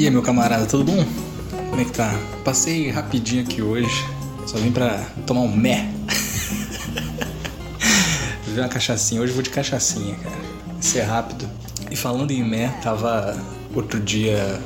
E aí, meu camarada, tudo bom? Como é que tá? Passei rapidinho aqui hoje, só vim pra tomar um mé. Ver uma cachaçinha, hoje eu vou de cachaçinha, cara. Isso é rápido. E falando em mé, tava outro dia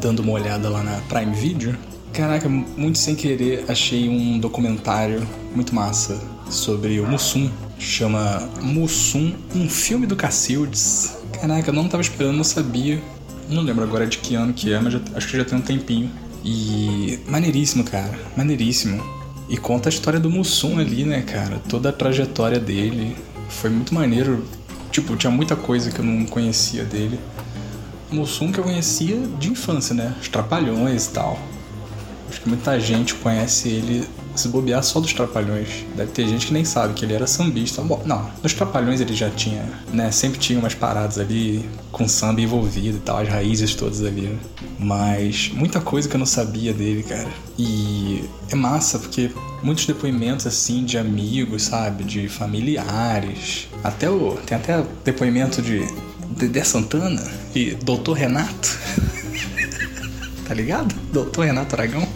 dando uma olhada lá na Prime Video. Caraca, muito sem querer achei um documentário muito massa sobre o Mussum. Chama Mussum, um filme do Cacildes. Caraca, eu não tava esperando, não sabia. Não lembro agora de que ano que é, mas já, acho que já tem um tempinho. E maneiríssimo, cara, maneiríssimo. E conta a história do Mussum ali, né, cara? Toda a trajetória dele. Foi muito maneiro. Tipo, tinha muita coisa que eu não conhecia dele. Mussum que eu conhecia de infância, né? Os Trapalhões e tal. Acho que muita gente conhece ele se bobear só dos Trapalhões. Deve ter gente que nem sabe que ele era sambista. Bom, não, nos Trapalhões ele já tinha, né? Sempre tinha umas paradas ali com samba envolvido e tal, as raízes todas ali? Mas muita coisa que eu não sabia dele, cara. E é massa porque muitos depoimentos assim de amigos, sabe? De familiares. Até o. Tem até depoimento de Dedé Santana e Doutor Renato. tá ligado? Doutor Renato Aragão.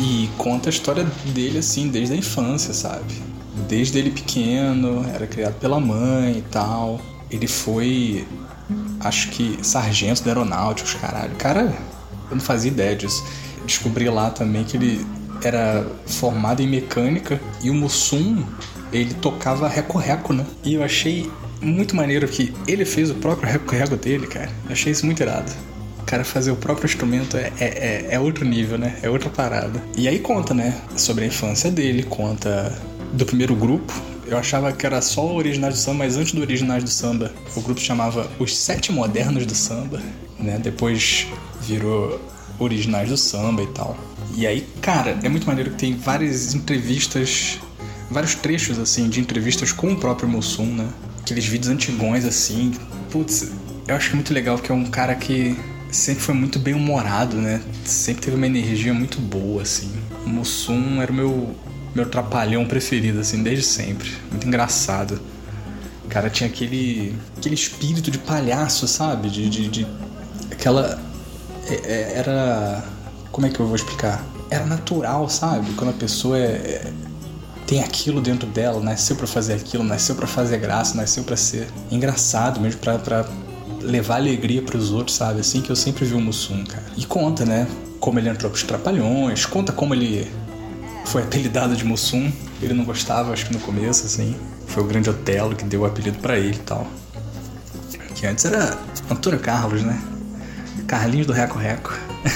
E conta a história dele assim desde a infância, sabe? Desde ele pequeno, era criado pela mãe e tal. Ele foi, acho que, sargento da aeronáutica, caralho. Cara, eu não fazia ideia disso. Descobri lá também que ele era formado em mecânica e o Mussum, ele tocava reco-reco, né? E eu achei muito maneiro que ele fez o próprio reco-reco dele, cara. Eu achei isso muito irado. Cara fazer o próprio instrumento é, é, é, é outro nível, né? É outra parada. E aí conta, né? Sobre a infância dele, conta do primeiro grupo. Eu achava que era só o Originais do Samba, mas antes do Originais do Samba, o grupo chamava Os Sete Modernos do Samba, né? Depois virou Originais do Samba e tal. E aí, cara, é muito maneiro que tem várias entrevistas, vários trechos, assim, de entrevistas com o próprio Mussum, né? Aqueles vídeos antigões, assim. Putz, eu acho muito legal porque é um cara que sempre foi muito bem humorado, né? Sempre teve uma energia muito boa, assim. O Mussum era o meu, meu trapalhão preferido, assim, desde sempre. Muito engraçado. O cara tinha aquele, aquele espírito de palhaço, sabe? De, de, de aquela. É, é, era. Como é que eu vou explicar? Era natural, sabe? Quando a pessoa é, é tem aquilo dentro dela, nasceu para fazer aquilo, nasceu para fazer graça, nasceu para ser engraçado mesmo, pra, pra levar alegria para os outros, sabe? Assim que eu sempre vi o Mussum, cara. E conta, né? Como ele entrou pros Trapalhões, conta como ele foi apelidado de Mussum. Ele não gostava, acho que no começo, assim. Foi o grande Otelo que deu o apelido para ele e tal. Que antes era Antônio Carlos, né? Carlinhos do Reco Reco.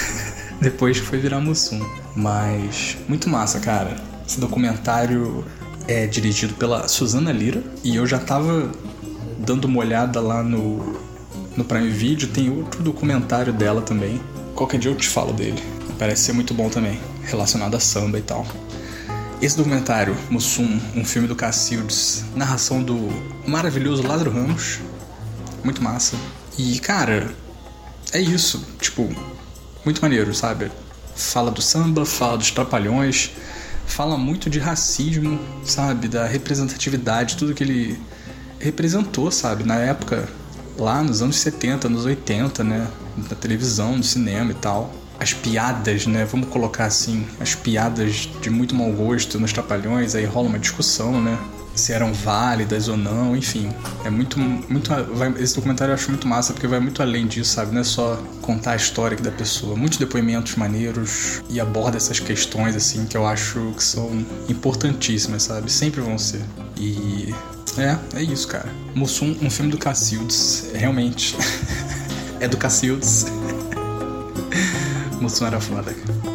Depois foi virar Mussum. Mas muito massa, cara. Esse documentário é dirigido pela Suzana Lira e eu já tava dando uma olhada lá no, no Prime Video, tem outro documentário dela também. Qualquer dia eu te falo dele. Parece ser muito bom também, relacionado a samba e tal. Esse documentário, Mussum, um filme do Cacildes, narração do maravilhoso Lázaro Ramos, muito massa. E, cara, é isso, tipo, muito maneiro, sabe? Fala do samba, fala dos trapalhões, fala muito de racismo, sabe? Da representatividade, tudo que ele representou, sabe? Na época, lá nos anos 70, nos 80, né? Na televisão, no cinema e tal. As piadas, né? Vamos colocar assim, as piadas de muito mau gosto nos trapalhões, aí rola uma discussão, né? Se eram válidas ou não, enfim. É muito. muito vai, esse documentário eu acho muito massa porque vai muito além disso, sabe? Não é só contar a história da pessoa. Muitos depoimentos maneiros e aborda essas questões, assim, que eu acho que são importantíssimas, sabe? Sempre vão ser. E é, é isso, cara. Mussum, um filme do Cacildes, realmente. é do Cacildes. Mussum era foda, cara.